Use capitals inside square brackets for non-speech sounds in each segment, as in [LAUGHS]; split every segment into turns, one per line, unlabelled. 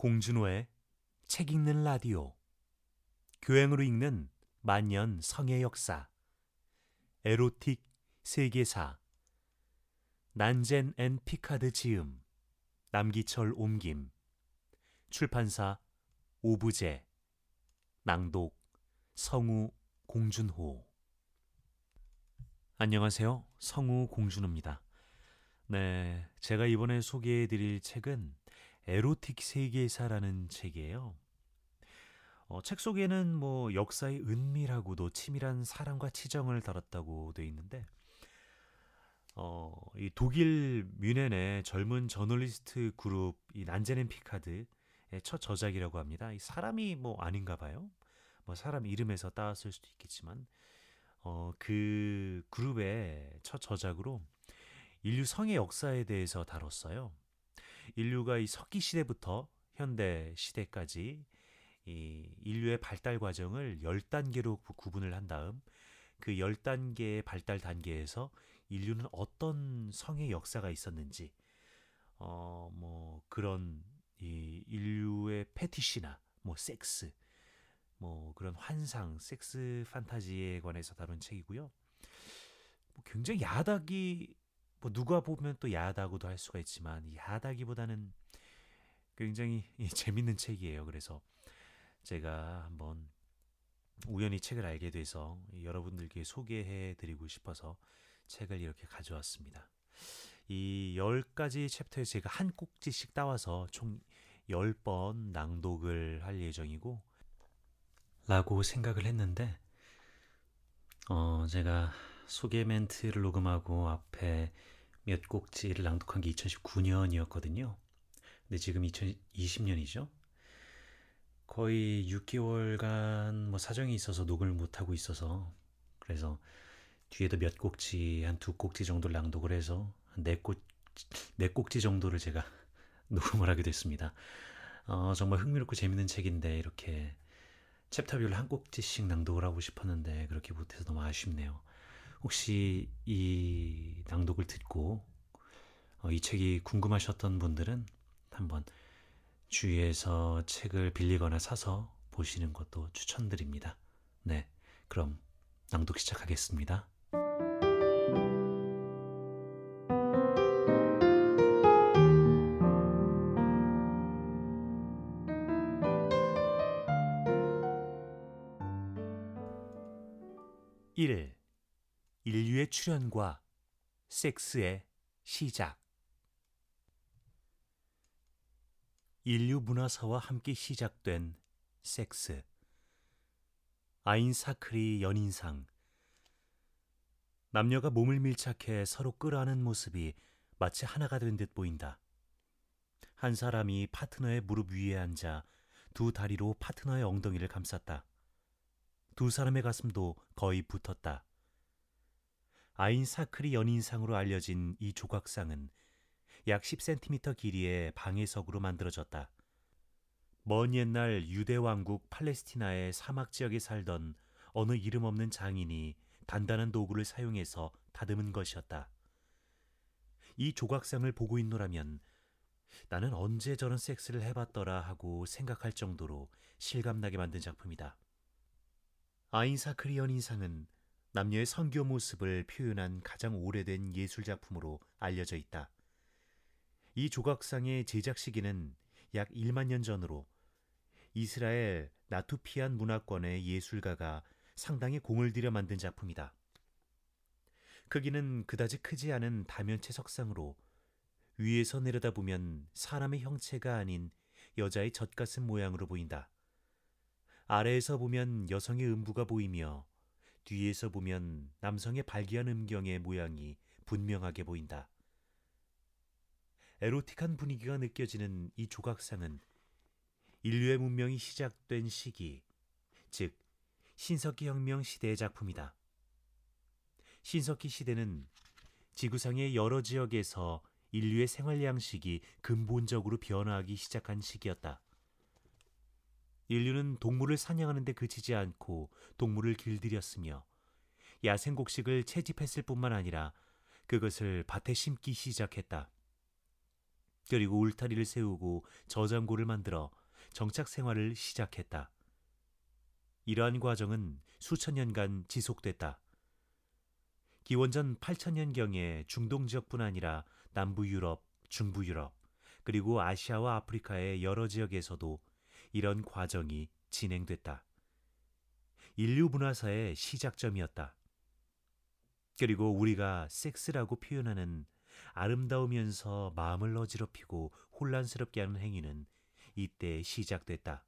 공준호의 책 읽는 라디오. 교양으로 읽는 만년 성의 역사. 에로틱 세계사. 난젠 앤 피카드 지음. 남기철 옮김. 출판사 오브제. 낭독 성우 공준호. 안녕하세요. 성우 공준호입니다. 네, 제가 이번에 소개해 드릴 책은 에로틱 세계사라는 책이에요. 어, 책 속에는 뭐 역사의 은밀하고도 치밀한 사랑과 치정을 다뤘다고 돼 있는데 어, 이 독일 뮌헨의 젊은 저널리스트 그룹 이 난제넨 피카드의 첫 저작이라고 합니다. 이 사람이 뭐 아닌가 봐요. 뭐 사람 이름에서 따왔을 수도 있겠지만 어, 그 그룹의 첫 저작으로 인류 성의 역사에 대해서 다뤘어요. 인류가 이 석기 시대부터 현대 시대까지 이 인류의 발달 과정을 10단계로 구분을 한 다음 그 10단계의 발달 단계에서 인류는 어떤 성의 역사가 있었는지 어 뭐 그런 이 인류의 패티시나 뭐 섹스 뭐 그런 환상, 섹스 판타지에 관해서 다룬 책이고요. 뭐 굉장히 야닥이 뭐 누가 보면 또 야하다고도 할 수가 있지만 야하다기보다는 굉장히 [LAUGHS] 재밌는 책이에요. 그래서 제가 한번 우연히 책을 알게 돼서 여러분들께 소개해 드리고 싶어서 책을 이렇게 가져왔습니다. 이 10가지 챕터에 제가 한 꼭지씩 따와서 총 10번 낭독을 할 예정이고 라고 생각을 했는데 어 제가 소개 멘트를 녹음하고 앞에 몇 꼭지를 낭독한 게 2019년이었거든요. 근데 지금 2020년이죠. 거의 6개월간 뭐 사정이 있어서 녹음을 못 하고 있어서 그래서 뒤에도 몇 꼭지 한두 꼭지 정도를 낭독을 해서 네 꼭네 네 꼭지 정도를 제가 [LAUGHS] 녹음을 하게 됐습니다. 어, 정말 흥미롭고 재밌는 책인데 이렇게 챕터별로 한 꼭지씩 낭독을 하고 싶었는데 그렇게 못해서 너무 아쉽네요. 혹시 이 낭독을 듣고 어, 이 책이 궁금하셨던 분들은 한번 주위에서 책을 빌리거나 사서 보시는 것도 추천드립니다. 네, 그럼 낭독 시작하겠습니다. 출현과 섹스의 시작 인류 문화사와 함께 시작된 섹스 아인사크리 연인상 남녀가 몸을 밀착해 서로 끌어안는 모습이 마치 하나가 된 듯 보인다. 한 사람이 파트너의 무릎 위에 앉아 두 다리로 파트너의 엉덩이를 감쌌다. 두 사람의 가슴도 거의 붙었다. 아인사크리 연인상으로 알려진 이 조각상은 약 10cm 길이의 방해석으로 만들어졌다. 먼 옛날 유대 왕국 팔레스티나의 사막 지역에 살던 어느 이름 없는 장인이 단단한 도구를 사용해서 다듬은 것이었다. 이 조각상을 보고 있노라면 나는 언제 저런 섹스를 해봤더라 하고 생각할 정도로 실감나게 만든 작품이다. 아인사크리 연인상은 남녀의 성교 모습을 표현한 가장 오래된 예술 작품으로 알려져 있다. 이 조각상의 제작 시기는 약 1만 년 전으로 이스라엘 나투피안 문화권의 예술가가 상당히 공을 들여 만든 작품이다. 크기는 그다지 크지 않은 다면체 석상으로 위에서 내려다보면 사람의 형체가 아닌 여자의 젖가슴 모양으로 보인다. 아래에서 보면 여성의 음부가 보이며 뒤에서 보면 남성의 발기한 음경의 모양이 분명하게 보인다. 에로틱한 분위기가 느껴지는 이 조각상은 인류의 문명이 시작된 시기, 즉 신석기 혁명 시대의 작품이다. 신석기 시대는 지구상의 여러 지역에서 인류의 생활 양식이 근본적으로 변화하기 시작한 시기였다. 인류는 동물을 사냥하는 데 그치지 않고 동물을 길들였으며 야생 곡식을 채집했을 뿐만 아니라 그것을 밭에 심기 시작했다. 그리고 울타리를 세우고 저장고를 만들어 정착 생활을 시작했다. 이러한 과정은 수천 년간 지속됐다. 기원전 8천년경에 중동 지역뿐 아니라 남부 유럽, 중부 유럽, 그리고 아시아와 아프리카의 여러 지역에서도 이런 과정이 진행됐다. 인류 문화사의 시작점이었다. 그리고 우리가 섹스라고 표현하는 아름다우면서 마음을 어지럽히고 혼란스럽게 하는 행위는 이때 시작됐다.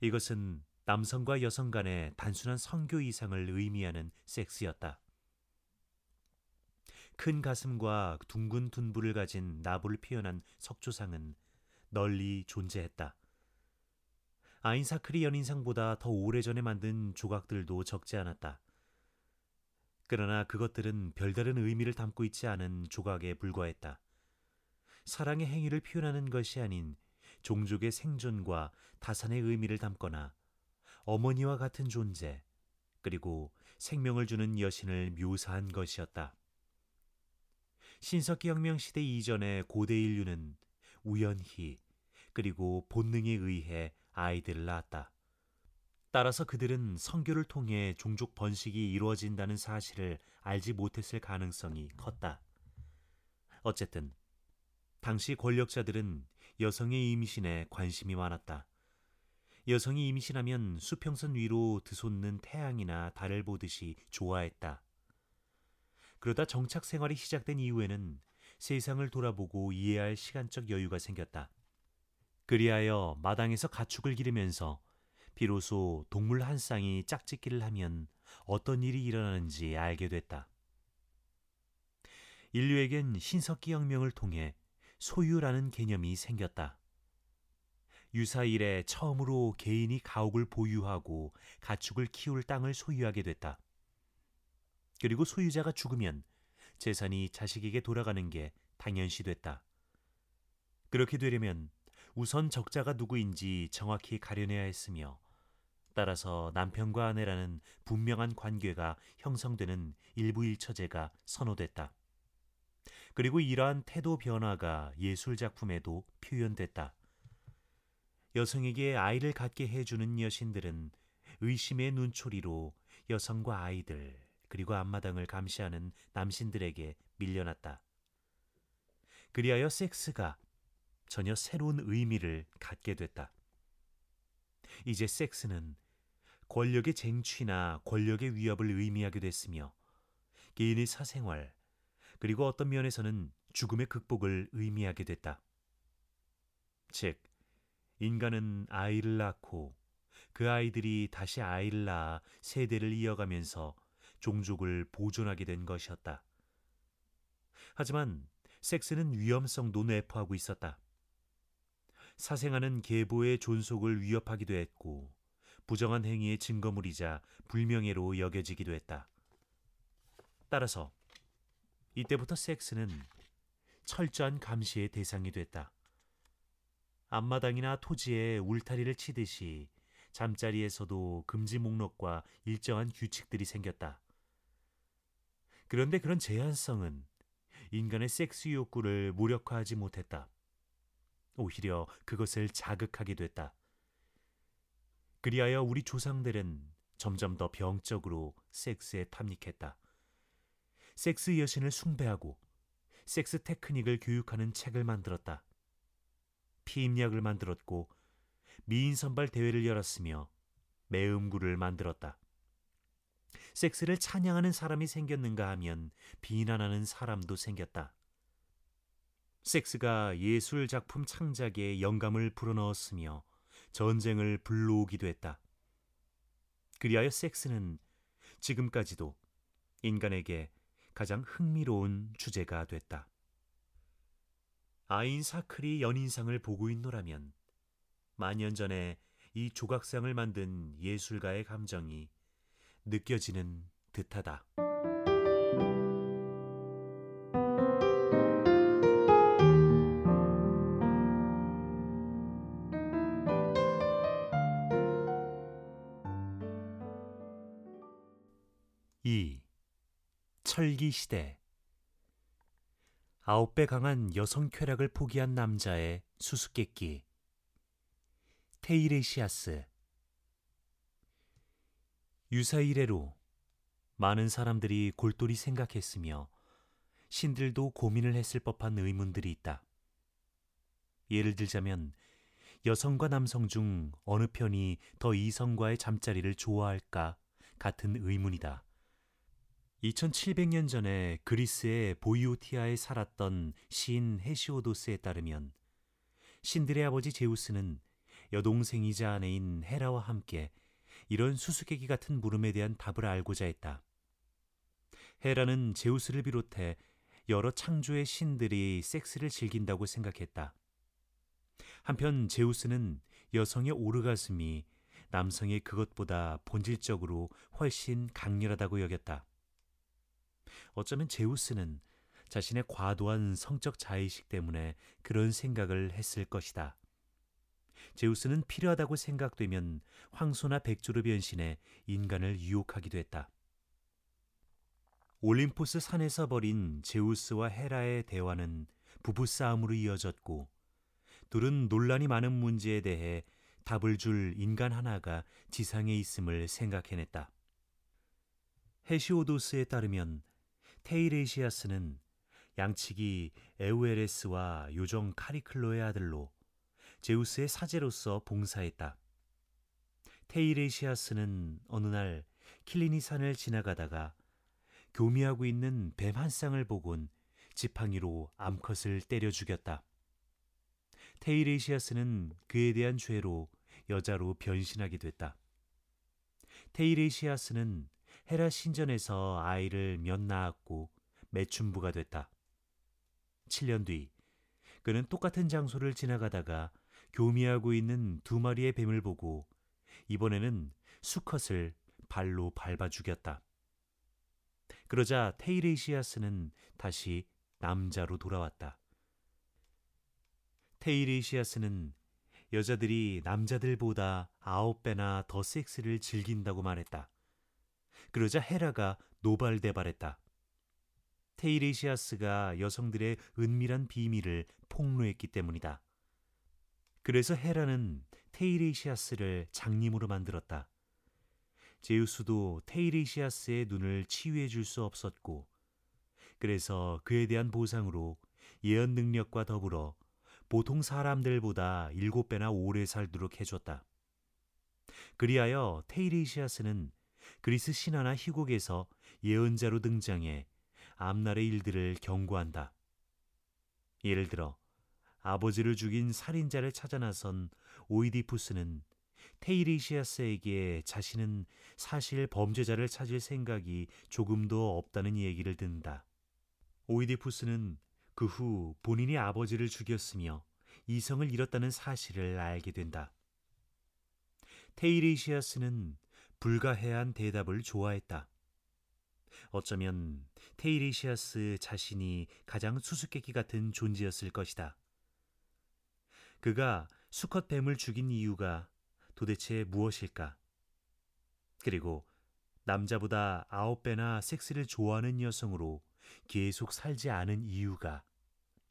이것은 남성과 여성 간의 단순한 성교 이상을 의미하는 섹스였다. 큰 가슴과 둥근 둔부를 가진 나부를 표현한 석조상은 널리 존재했다. 아인사크리 연인상보다 더 오래전에 만든 조각들도 적지 않았다. 그러나 그것들은 별다른 의미를 담고 있지 않은 조각에 불과했다. 사랑의 행위를 표현하는 것이 아닌 종족의 생존과 다산의 의미를 담거나 어머니와 같은 존재, 그리고 생명을 주는 여신을 묘사한 것이었다. 신석기 혁명 시대 이전의 고대 인류는 우연히 그리고 본능에 의해 아이들을 낳았다. 따라서 그들은 성교를 통해 종족 번식이 이루어진다는 사실을 알지 못했을 가능성이 컸다. 어쨌든 당시 권력자들은 여성의 임신에 관심이 많았다. 여성이 임신하면 수평선 위로 드솟는 태양이나 달을 보듯이 좋아했다. 그러다 정착 생활이 시작된 이후에는 세상을 돌아보고 이해할 시간적 여유가 생겼다. 그리하여 마당에서 가축을 기르면서 비로소 동물 한 쌍이 짝짓기를 하면 어떤 일이 일어나는지 알게 됐다. 인류에겐 신석기 혁명을 통해 소유라는 개념이 생겼다. 유사 일에 처음으로 개인이 가옥을 보유하고 가축을 키울 땅을 소유하게 됐다. 그리고 소유자가 죽으면 재산이 자식에게 돌아가는 게 당연시 됐다. 그렇게 되려면 우선 적자가 누구인지 정확히 가려내야 했으며 따라서 남편과 아내라는 분명한 관계가 형성되는 일부일처제가 선호됐다. 그리고 이러한 태도 변화가 예술 작품에도 표현됐다. 여성에게 아이를 갖게 해주는 여신들은 의심의 눈초리로 여성과 아이들 그리고 앞마당을 감시하는 남신들에게 밀려났다. 그리하여 섹스가 전혀 새로운 의미를 갖게 됐다. 이제 섹스는 권력의 쟁취나 권력의 위협을 의미하게 됐으며 개인의 사생활 그리고 어떤 면에서는 죽음의 극복을 의미하게 됐다. 즉, 인간은 아이를 낳고 그 아이들이 다시 아이를 낳아 세대를 이어가면서 종족을 보존하게 된 것이었다. 하지만 섹스는 위험성도 내포하고 있었다. 사생아는 계보의 존속을 위협하기도 했고 부정한 행위의 증거물이자 불명예로 여겨지기도 했다. 따라서 이때부터 섹스는 철저한 감시의 대상이 됐다. 앞마당이나 토지에 울타리를 치듯이 잠자리에서도 금지 목록과 일정한 규칙들이 생겼다. 그런데 그런 제한성은 인간의 섹스 욕구를 무력화하지 못했다. 오히려 그것을 자극하게 됐다. 그리하여 우리 조상들은 점점 더 병적으로 섹스에 탐닉했다. 섹스 여신을 숭배하고 섹스 테크닉을 교육하는 책을 만들었다. 피임약을 만들었고 미인 선발 대회를 열었으며 매음구를 만들었다. 섹스를 찬양하는 사람이 생겼는가 하면 비난하는 사람도 생겼다. 섹스가 예술 작품 창작에 영감을 불어넣었으며 전쟁을 불러오기도 했다. 그리하여 섹스는 지금까지도 인간에게 가장 흥미로운 주제가 됐다. 아인 사클이 연인상을 보고 있노라면 만년 전에 이 조각상을 만든 예술가의 감정이 느껴지는 듯하다. 이 철기 시대 아홉 배 강한 여성 쾌락을 포기한 남자의 수수께끼. 테이레시아스. 유사 이래로 많은 사람들이 골똘히 생각했으며 신들도 고민을 했을 법한 의문들이 있다. 예를 들자면 여성과 남성 중 어느 편이 더 이성과의 잠자리를 좋아할까 같은 의문이다. 2700년 전에 그리스의 보이오티아에 살았던 시인 헤시오도스에 따르면 신들의 아버지 제우스는 여동생이자 아내인 헤라와 함께 이런 수수께끼 같은 물음에 대한 답을 알고자 했다. 헤라는 제우스를 비롯해 여러 창조의 신들이 섹스를 즐긴다고 생각했다. 한편 제우스는 여성의 오르가슴이 남성의 그것보다 본질적으로 훨씬 강렬하다고 여겼다. 어쩌면 제우스는 자신의 과도한 성적 자의식 때문에 그런 생각을 했을 것이다. 제우스는 필요하다고 생각되면 황소나 백조로 변신해 인간을 유혹하기도 했다. 올림포스 산에서 벌인 제우스와 헤라의 대화는 부부싸움으로 이어졌고 둘은 논란이 많은 문제에 대해 답을 줄 인간 하나가 지상에 있음을 생각해냈다. 헤시오도스에 따르면 테이레시아스는 양치기 에우에레스와 요정 카리클로의 아들로 제우스의 사제로서 봉사했다. 테이레시아스는 어느 날 킬리니 산을 지나가다가 교미하고 있는 뱀 한 쌍을 보곤 지팡이로 암컷을 때려 죽였다. 테이레시아스는 그에 대한 죄로 여자로 변신하게 됐다. 테이레시아스는 헤라 신전에서 아이를 몇 낳았고 매춘부가 됐다. 7년 뒤 그는 똑같은 장소를 지나가다가 교미하고 있는 두 마리의 뱀을 보고 이번에는 수컷을 발로 밟아 죽였다. 그러자 테이레시아스는 다시 남자로 돌아왔다. 테이레시아스는 여자들이 남자들보다 아홉 배나 더 섹스를 즐긴다고 말했다. 그러자 헤라가 노발대발했다. 테이레시아스가 여성들의 은밀한 비밀을 폭로했기 때문이다. 그래서 헤라는 테이레시아스를 장님으로 만들었다. 제우스도 테이레시아스의 눈을 치유해 줄 수 없었고, 그래서 그에 대한 보상으로 예언 능력과 더불어 보통 사람들보다 일곱 배나 오래 살도록 해줬다. 그리하여 테이레시아스는 그리스 신화나 희곡에서 예언자로 등장해 앞날의 일들을 경고한다. 예를 들어 아버지를 죽인 살인자를 찾아 나선 오이디푸스는 테이리시아스에게 자신은 사실 범죄자를 찾을 생각이 조금도 없다는 얘기를 듣는다. 오이디푸스는 그 후 본인이 아버지를 죽였으며 이성을 잃었다는 사실을 알게 된다. 테이리시아스는 불가해한 대답을 좋아했다. 어쩌면 테이리시아스 자신이 가장 수수께끼 같은 존재였을 것이다. 그가 수컷 뱀을 죽인 이유가 도대체 무엇일까? 그리고 남자보다 아홉 배나 섹스를 좋아하는 여성으로 계속 살지 않은 이유가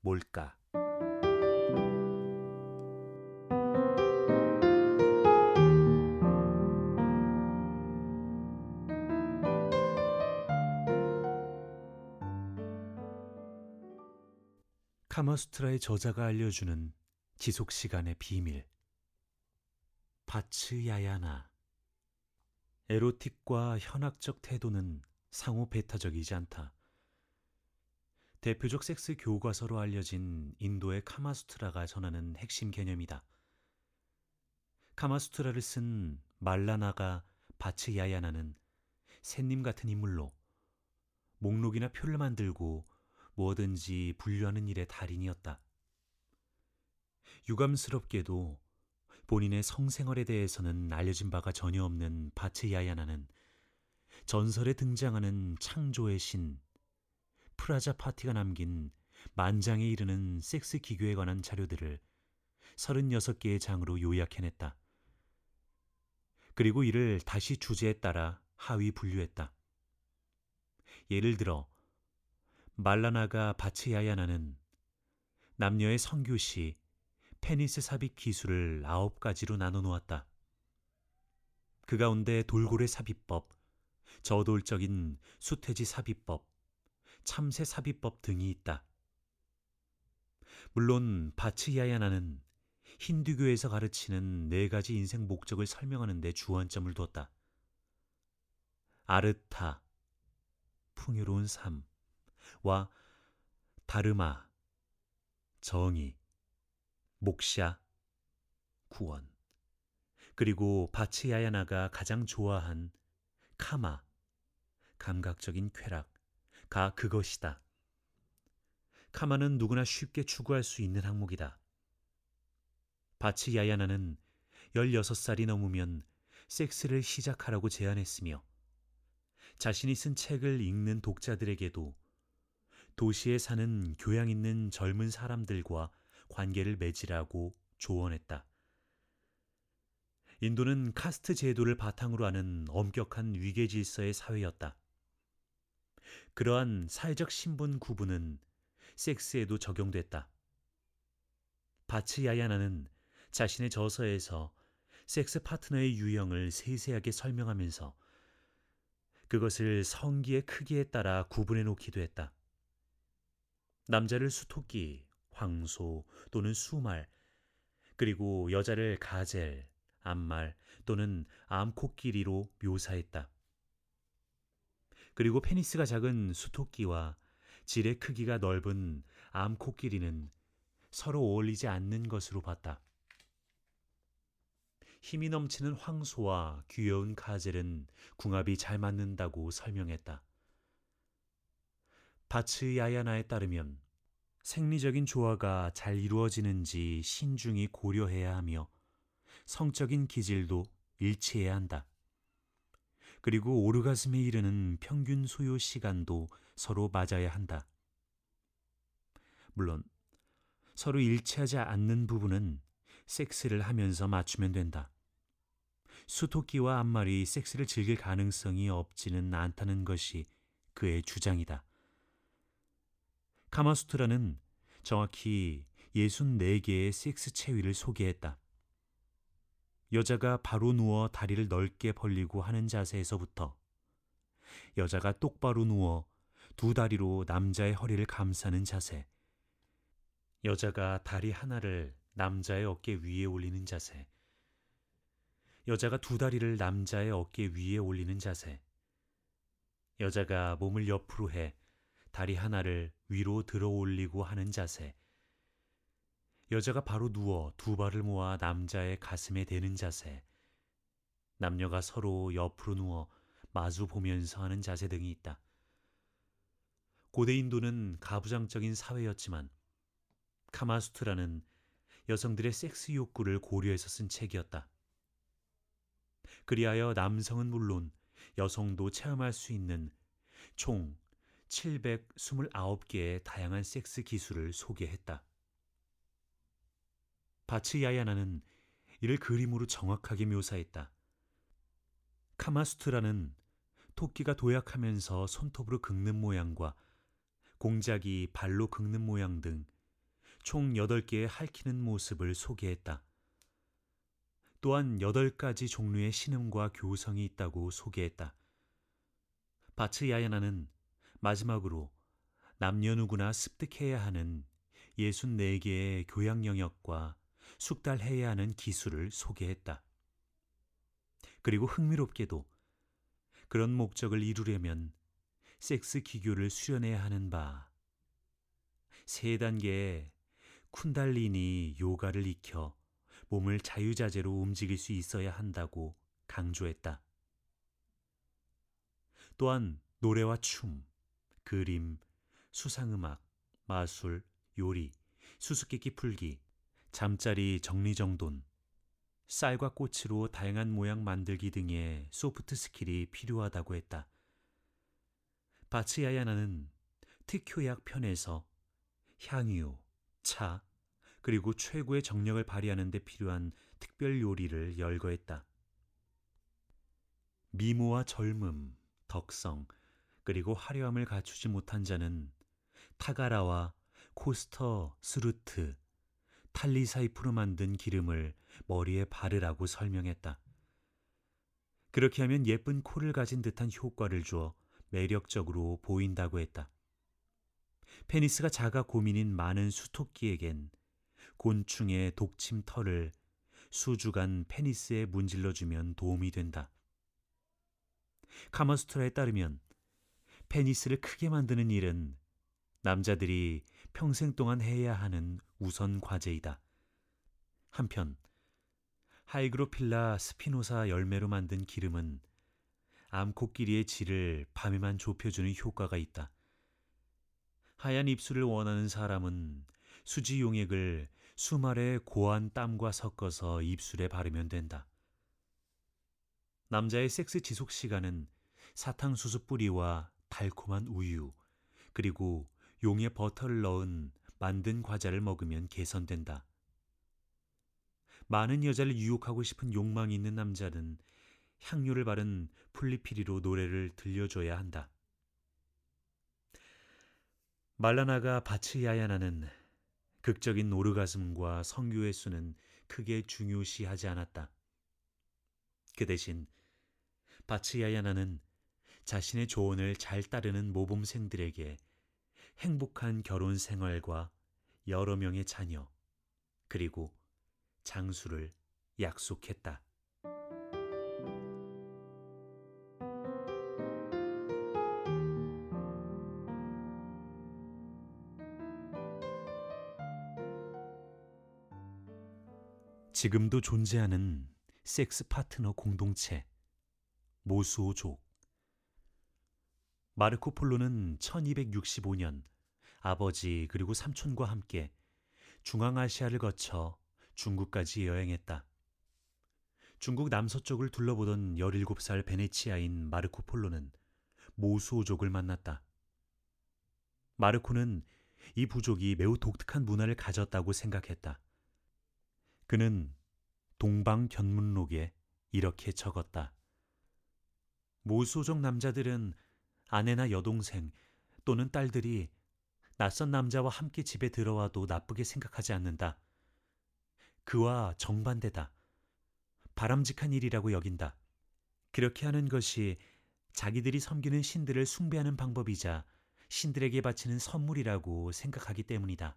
뭘까? 카마수트라의 저자가 알려주는 지속 시간의 비밀. 바츠 야야나. 에로틱과 현학적 태도는 상호 배타적이지 않다. 대표적 섹스 교과서로 알려진 인도의 카마수트라가 전하는 핵심 개념이다. 카마수트라를 쓴 말라나가 바츠 야야나는 샌님 같은 인물로 목록이나 표를 만들고 뭐든지 분류하는 일의 달인이었다. 유감스럽게도 본인의 성생활에 대해서는 알려진 바가 전혀 없는 바츠 야야나는 전설에 등장하는 창조의 신 프라자 파티가 남긴 만장에 이르는 섹스 기교에 관한 자료들을 36개의 장으로 요약해냈다. 그리고 이를 다시 주제에 따라 하위 분류했다. 예를 들어 말라나가 바치야야나는 남녀의 성교시 페니스 삽입 기술을 아홉 가지로 나눠 놓았다. 그 가운데 돌고래 삽입법, 저돌적인 수퇴지 삽입법, 참새 삽입법 등이 있다. 물론 바치야야나는 힌두교에서 가르치는 네 가지 인생 목적을 설명하는 데 주안점을 뒀다. 아르타, 풍요로운 삶 과 다르마, 정의, 목샤, 구원, 그리고 바치야야나가 가장 좋아한 카마, 감각적인 쾌락 가 그것이다. 카마는 누구나 쉽게 추구할 수 있는 항목이다. 바치야야나는 16살이 넘으면 섹스를 시작하라고 제안했으며 자신이 쓴 책을 읽는 독자들에게도 도시에 사는 교양 있는 젊은 사람들과 관계를 맺으라고 조언했다. 인도는 카스트 제도를 바탕으로 하는 엄격한 위계 질서의 사회였다. 그러한 사회적 신분 구분은 섹스에도 적용됐다. 바츠야야나는 자신의 저서에서 섹스 파트너의 유형을 세세하게 설명하면서 그것을 성기의 크기에 따라 구분해 놓기도 했다. 남자를 수토끼, 황소 또는 수말, 그리고 여자를 가젤, 암말 또는 암코끼리로 묘사했다. 그리고 페니스가 작은 수토끼와 질의 크기가 넓은 암코끼리는 서로 어울리지 않는 것으로 봤다. 힘이 넘치는 황소와 귀여운 가젤은 궁합이 잘 맞는다고 설명했다. 바츠야야나에 따르면 생리적인 조화가 잘 이루어지는지 신중히 고려해야 하며 성적인 기질도 일치해야 한다. 그리고 오르가즘에 이르는 평균 소요 시간도 서로 맞아야 한다. 물론 서로 일치하지 않는 부분은 섹스를 하면서 맞추면 된다. 수토끼와 암말이 섹스를 즐길 가능성이 없지는 않다는 것이 그의 주장이다. 카마수트라는 정확히 64개의 섹스 체위를 소개했다. 여자가 바로 누워 다리를 넓게 벌리고 하는 자세에서부터 여자가 똑바로 누워 두 다리로 남자의 허리를 감싸는 자세, 여자가 다리 하나를 남자의 어깨 위에 올리는 자세, 여자가 두 다리를 남자의 어깨 위에 올리는 자세, 여자가 몸을 옆으로 해 다리 하나를 위로 들어 올리고 하는 자세, 여자가 바로 누워 두 발을 모아 남자의 가슴에 대는 자세, 남녀가 서로 옆으로 누워 마주 보면서 하는 자세 등이 있다. 고대 인도는 가부장적인 사회였지만 카마수트라는 여성들의 섹스 욕구를 고려해서 쓴 책이었다. 그리하여 남성은 물론 여성도 체험할 수 있는 총 729개의 다양한 섹스 기술을 소개했다. 바츠야야나는 이를 그림으로 정확하게 묘사했다. 카마수트라는 토끼가 도약하면서 손톱으로 긁는 모양과 공작이 발로 긁는 모양 등 총 8개의 핥히는 모습을 소개했다. 또한 8가지 종류의 신음과 교성이 있다고 소개했다. 바츠야야나는 마지막으로 남녀 누구나 습득해야 하는 64개의 교양 영역과 숙달해야 하는 기술을 소개했다. 그리고 흥미롭게도 그런 목적을 이루려면 섹스 기교를 수련해야 하는 바. 세 단계의 쿤달리니 요가를 익혀 몸을 자유자재로 움직일 수 있어야 한다고 강조했다. 또한 노래와 춤, 그림, 수상음악, 마술, 요리, 수수께끼 풀기, 잠자리 정리정돈, 쌀과 꽃으로 다양한 모양 만들기 등의 soft skill이 필요하다고 했다. 바츠야야나는 특효약 편에서 향유, 차, 그리고 최고의 정력을 발휘하는 데 필요한 특별 요리를 열거했다. 미모와 젊음, 덕성, 그리고 화려함을 갖추지 못한 자는 타가라와 costus root, 탈리사 잎으로 만든 기름을 머리에 바르라고 설명했다. 그렇게 하면 예쁜 코를 가진 듯한 효과를 주어 매력적으로 보인다고 했다. 페니스가 작아 고민인 많은 수토끼에겐 곤충의 독침 털을 수주간 페니스에 문질러주면 도움이 된다. 카마수트라에 따르면 페니스를 크게 만드는 일은 남자들이 평생 동안 해야 하는 우선 과제이다. 한편 Hygrophila spinosa 열매로 만든 기름은 암코끼리의 질을 밤에만 좁혀주는 효과가 있다. 하얀 입술을 원하는 사람은 수지 용액을 수말의 고한 땀과 섞어서 입술에 바르면 된다. 남자의 섹스 지속 시간은 사탕수수 뿌리와 달콤한 우유, 그리고 용에 버터를 넣은 만든 과자를 먹으면 개선된다. 많은 여자를 유혹하고 싶은 욕망이 있는 남자는 향료를 바른 플리피리로 노래를 들려줘야 한다. 말라나가 바츠야야나는 극적인 오르가즘과 성교의 수는 크게 중요시하지 않았다. 그 대신 바츠야야나는 자신의 조언을 잘 따르는 모범생들에게 행복한 결혼 생활과 여러 명의 자녀, 그리고 장수를 약속했다. 지금도 존재하는 섹스 파트너 공동체, 모수오족. 마르코 폴로는 1265년 아버지 그리고 삼촌과 함께 중앙아시아를 거쳐 중국까지 여행했다. 중국 남서쪽을 둘러보던 17살 베네치아인 마르코 폴로는 모수오족을 만났다. 마르코는 이 부족이 매우 독특한 문화를 가졌다고 생각했다. 그는 동방 견문록에 이렇게 적었다. 모수족 남자들은 아내나 여동생 또는 딸들이 낯선 남자와 함께 집에 들어와도 나쁘게 생각하지 않는다. 그와 정반대다. 바람직한 일이라고 여긴다. 그렇게 하는 것이 자기들이 섬기는 신들을 숭배하는 방법이자 신들에게 바치는 선물이라고 생각하기 때문이다.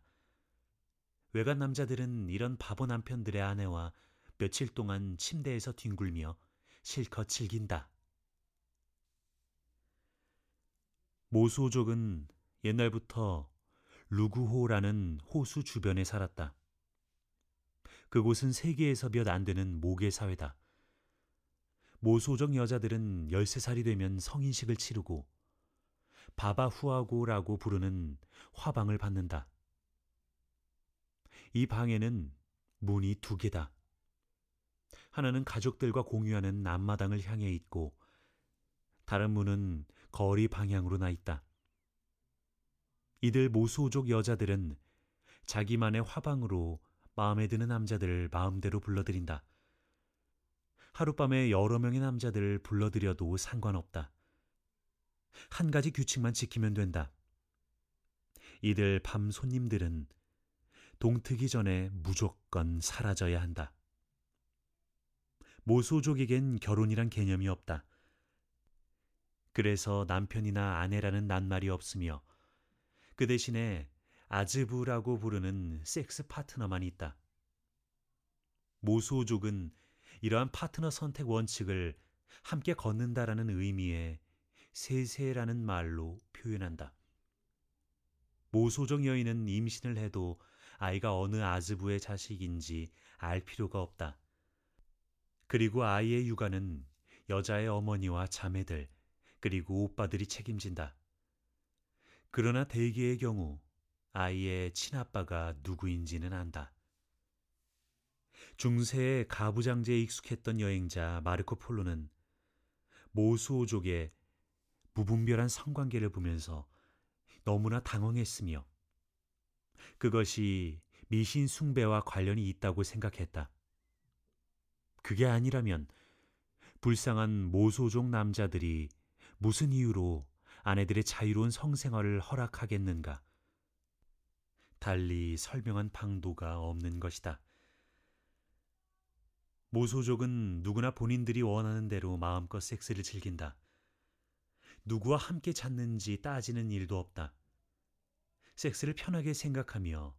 외간 남자들은 이런 바보 남편들의 아내와 며칠 동안 침대에서 뒹굴며 실컷 즐긴다. 모수족은 옛날부터 루구호라는 호수 주변에 살았다. 그곳은 세계에서 몇 안 되는 모계 사회다. 모소적 여자들은 13살이 되면 성인식을 치르고 바바후아고라고 부르는 화방을 받는다. 이 방에는 문이 두 개다. 하나는 가족들과 공유하는 앞마당을 향해 있고 다른 문은 거리 방향으로 나 있다. 이들 모수족 여자들은 자기만의 화방으로 마음에 드는 남자들을 마음대로 불러들인다. 하룻밤에 여러 명의 남자들을 불러들여도 상관없다. 한 가지 규칙만 지키면 된다. 이들 밤 손님들은 동트기 전에 무조건 사라져야 한다. 모소족에겐 결혼이란 개념이 없다. 그래서 남편이나 아내라는 낱말이 없으며 그 대신에 아즈부라고 부르는 섹스 파트너만 있다. 모소족은 이러한 파트너 선택 원칙을 함께 걷는다라는 의미의 세세라는 말로 표현한다. 모소족 여인은 임신을 해도 아이가 어느 아즈부의 자식인지 알 필요가 없다. 그리고 아이의 육아는 여자의 어머니와 자매들, 그리고 오빠들이 책임진다. 그러나 대개의 경우 아이의 친아빠가 누구인지는 안다. 중세의 가부장제에 익숙했던 여행자 마르코 폴로는 모수오족의 무분별한 성관계를 보면서 너무나 당황했으며 그것이 미신 숭배와 관련이 있다고 생각했다. 그게 아니라면 불쌍한 모소족 남자들이 무슨 이유로 아내들의 자유로운 성생활을 허락하겠는가 달리 설명한 방도가 없는 것이다. 모소족은 누구나 본인들이 원하는 대로 마음껏 섹스를 즐긴다. 누구와 함께 잤는지 따지는 일도 없다. 섹스를 편하게 생각하며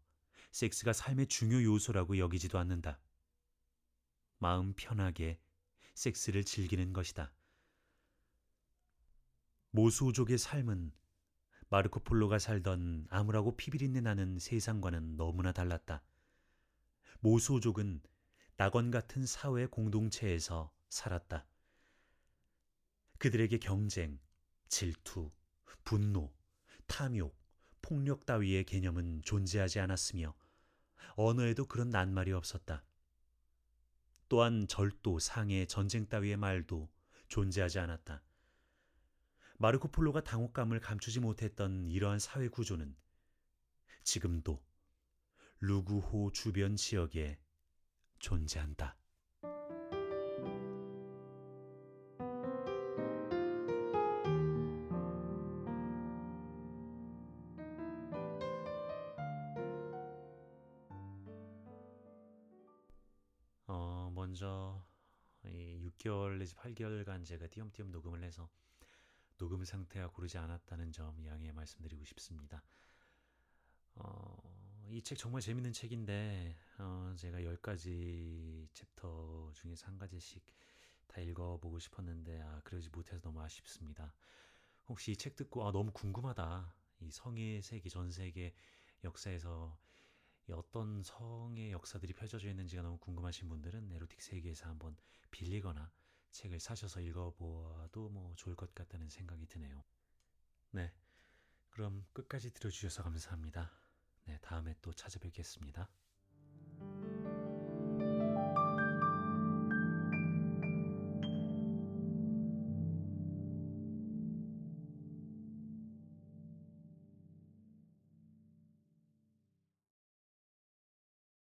섹스가 삶의 중요 요소라고 여기지도 않는다. 마음 편하게 섹스를 즐기는 것이다. 모수족의 삶은 마르코 폴로가 살던 암울하고 피비린내 나는 세상과는 너무나 달랐다. 모수족은 낙원 같은 사회 공동체에서 살았다. 그들에게 경쟁, 질투, 분노, 탐욕, 폭력 따위의 개념은 존재하지 않았으며 언어에도 그런 낱말이 없었다. 또한 절도, 상해, 전쟁 따위의 말도 존재하지 않았다. 마르코 폴로가 당혹감을 감추지 못했던 이러한 사회 구조는 지금도 루구호 주변 지역에 존재한다. 어, 먼저 이 6개월 내지 8개월간 제가 띄엄띄엄 녹음을 해서 녹음 상태가 고르지 않았다는 점 양해 말씀드리고 싶습니다. 어, 이 책 정말 재밌는 책인데 어, 제가 10가지 챕터 중에서 한 가지씩 다 읽어보고 싶었는데 아, 그러지 못해서 너무 아쉽습니다. 혹시 이 책 듣고 아, 너무 궁금하다. 이 성의 세계, 전 세계 역사에서 이 어떤 성의 역사들이 펼쳐져 있는지가 너무 궁금하신 분들은 에로틱 세계에서 한번 빌리거나 책을 사셔서 읽어보아도 뭐 좋을 것 같다는 생각이 드네요. 네. 그럼 끝까지 들어주셔서 감사합니다. 네, 다음에 또 찾아뵙겠습니다.